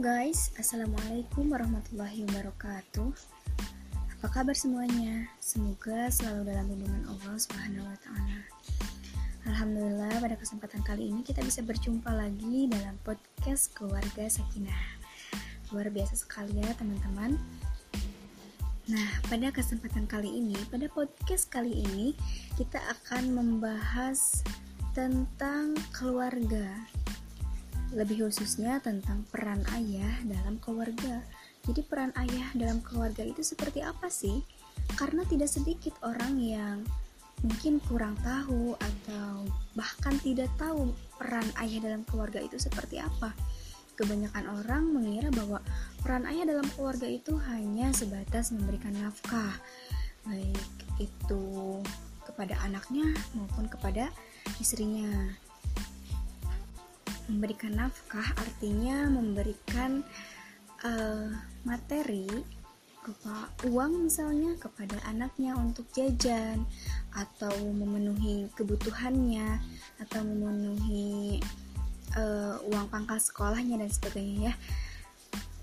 guys, Assalamualaikum warahmatullahi wabarakatuh. Apa kabar semuanya? Semoga selalu dalam lindungan Allah subhanahu wa ta'ala. Alhamdulillah pada kesempatan kali ini kita bisa berjumpa lagi dalam podcast Keluarga Sakinah. Luar biasa sekali ya teman-teman. Nah, pada kesempatan kali ini, pada podcast kali ini Kita akan membahas tentang keluarga lebih khususnya tentang peran ayah dalam keluarga. Jadi peran ayah dalam keluarga itu seperti apa sih? Karena tidak sedikit orang yang mungkin kurang tahu atau bahkan tidak tahu peran ayah dalam keluarga itu seperti apa. Kebanyakan orang mengira bahwa peran ayah dalam keluarga itu hanya sebatas memberikan nafkah, baik itu kepada anaknya maupun kepada istrinya memberikan nafkah artinya memberikan uh, materi berupa uang misalnya kepada anaknya untuk jajan atau memenuhi kebutuhannya atau memenuhi uh, uang pangkal sekolahnya dan sebagainya ya.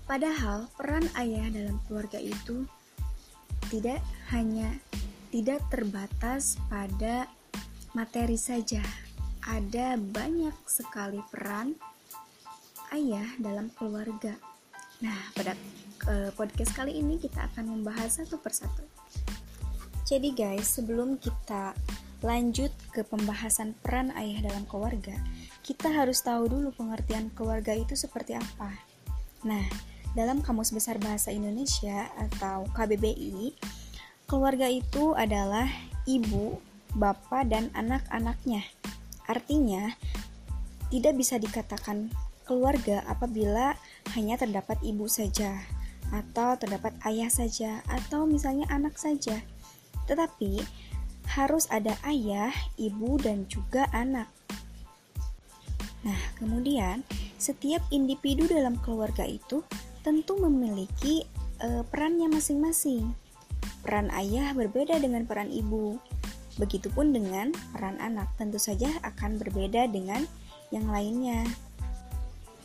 Padahal peran ayah dalam keluarga itu tidak hanya tidak terbatas pada materi saja, ada banyak sekali peran ayah dalam keluarga. Nah, pada uh, podcast kali ini kita akan membahas satu persatu. Jadi guys, sebelum kita lanjut ke pembahasan peran ayah dalam keluarga, kita harus tahu dulu pengertian keluarga itu seperti apa. Nah, dalam Kamus Besar Bahasa Indonesia atau KBBI, keluarga itu adalah ibu, bapak, dan anak-anaknya Artinya, tidak bisa dikatakan keluarga apabila hanya terdapat ibu saja, atau terdapat ayah saja, atau misalnya anak saja. Tetapi harus ada ayah, ibu, dan juga anak. Nah, kemudian setiap individu dalam keluarga itu tentu memiliki e, perannya masing-masing. Peran ayah berbeda dengan peran ibu, Begitupun dengan peran anak, tentu saja akan berbeda dengan yang lainnya.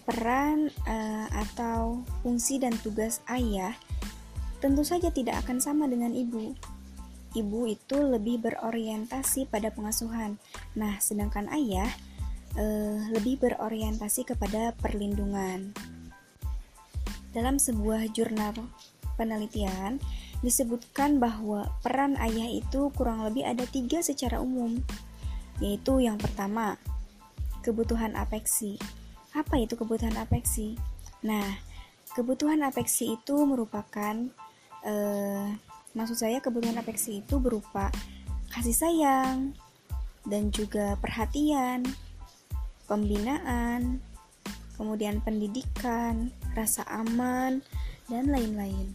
Peran uh, atau fungsi dan tugas ayah tentu saja tidak akan sama dengan ibu. Ibu itu lebih berorientasi pada pengasuhan. Nah, sedangkan ayah uh, lebih berorientasi kepada perlindungan. Dalam sebuah jurnal penelitian, disebutkan bahwa peran ayah itu kurang lebih ada tiga secara umum, yaitu yang pertama, kebutuhan apeksi. Apa itu kebutuhan apeksi? Nah, kebutuhan apeksi itu merupakan, eh, maksud saya kebutuhan apeksi itu berupa kasih sayang dan juga perhatian, pembinaan, kemudian pendidikan, rasa aman, dan lain-lain.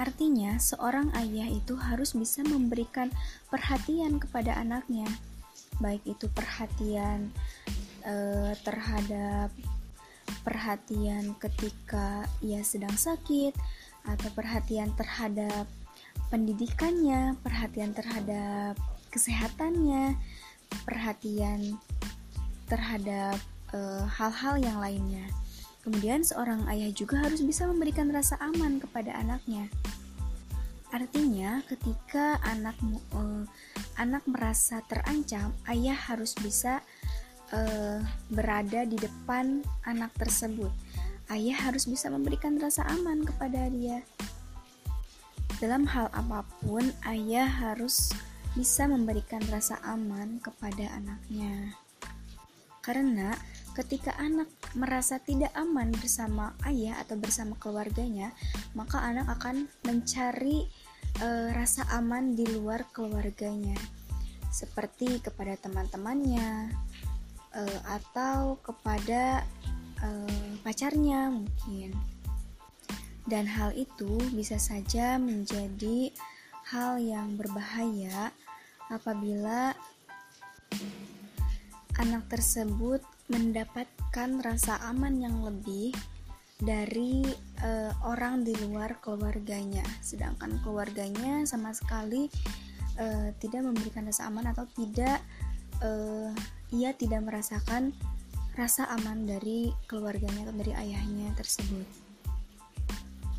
Artinya, seorang ayah itu harus bisa memberikan perhatian kepada anaknya, baik itu perhatian eh, terhadap perhatian ketika ia sedang sakit, atau perhatian terhadap pendidikannya, perhatian terhadap kesehatannya, perhatian terhadap eh, hal-hal uh, yang lainnya. Kemudian seorang ayah juga harus bisa memberikan rasa aman kepada anaknya. Artinya, ketika anak uh, anak merasa terancam, ayah harus bisa uh, berada di depan anak tersebut. Ayah harus bisa memberikan rasa aman kepada dia. Dalam hal apa pun, ayah harus bisa memberikan rasa aman kepada anaknya. Karena Ketika anak merasa tidak aman bersama ayah atau bersama keluarganya, maka anak akan mencari e, rasa aman di luar keluarganya, seperti kepada teman-temannya e, atau kepada e, pacarnya mungkin. Dan hal itu bisa saja menjadi hal yang berbahaya apabila anak tersebut mendapatkan rasa aman yang lebih dari uh, orang di luar keluarganya, sedangkan keluarganya sama sekali uh, tidak memberikan rasa aman atau tidak uh, ia tidak merasakan rasa aman dari keluarganya atau dari ayahnya tersebut.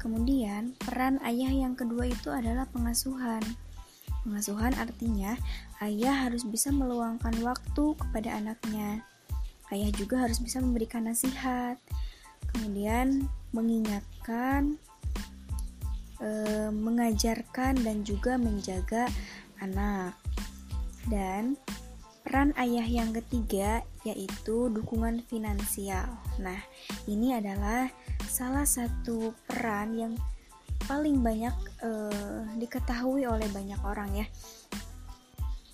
Kemudian, peran ayah yang kedua itu adalah pengasuhan. Pengasuhan artinya ayah harus bisa meluangkan waktu kepada anaknya. Ayah juga harus bisa memberikan nasihat, kemudian mengingatkan, e, mengajarkan, dan juga menjaga anak. Dan peran ayah yang ketiga yaitu dukungan finansial. Nah, ini adalah salah satu peran yang paling banyak uh, diketahui oleh banyak orang ya.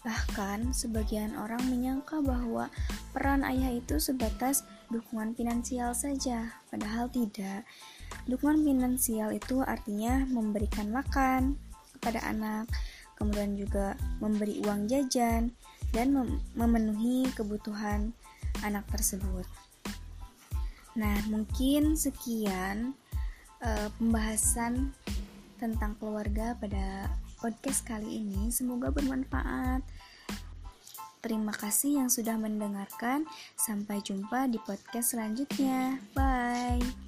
Bahkan sebagian orang menyangka bahwa peran ayah itu sebatas dukungan finansial saja, padahal tidak. Dukungan finansial itu artinya memberikan makan kepada anak, kemudian juga memberi uang jajan dan mem memenuhi kebutuhan anak tersebut. Nah, mungkin sekian uh, pembahasan tentang keluarga pada podcast kali ini. Semoga bermanfaat. Terima kasih yang sudah mendengarkan. Sampai jumpa di podcast selanjutnya. Bye.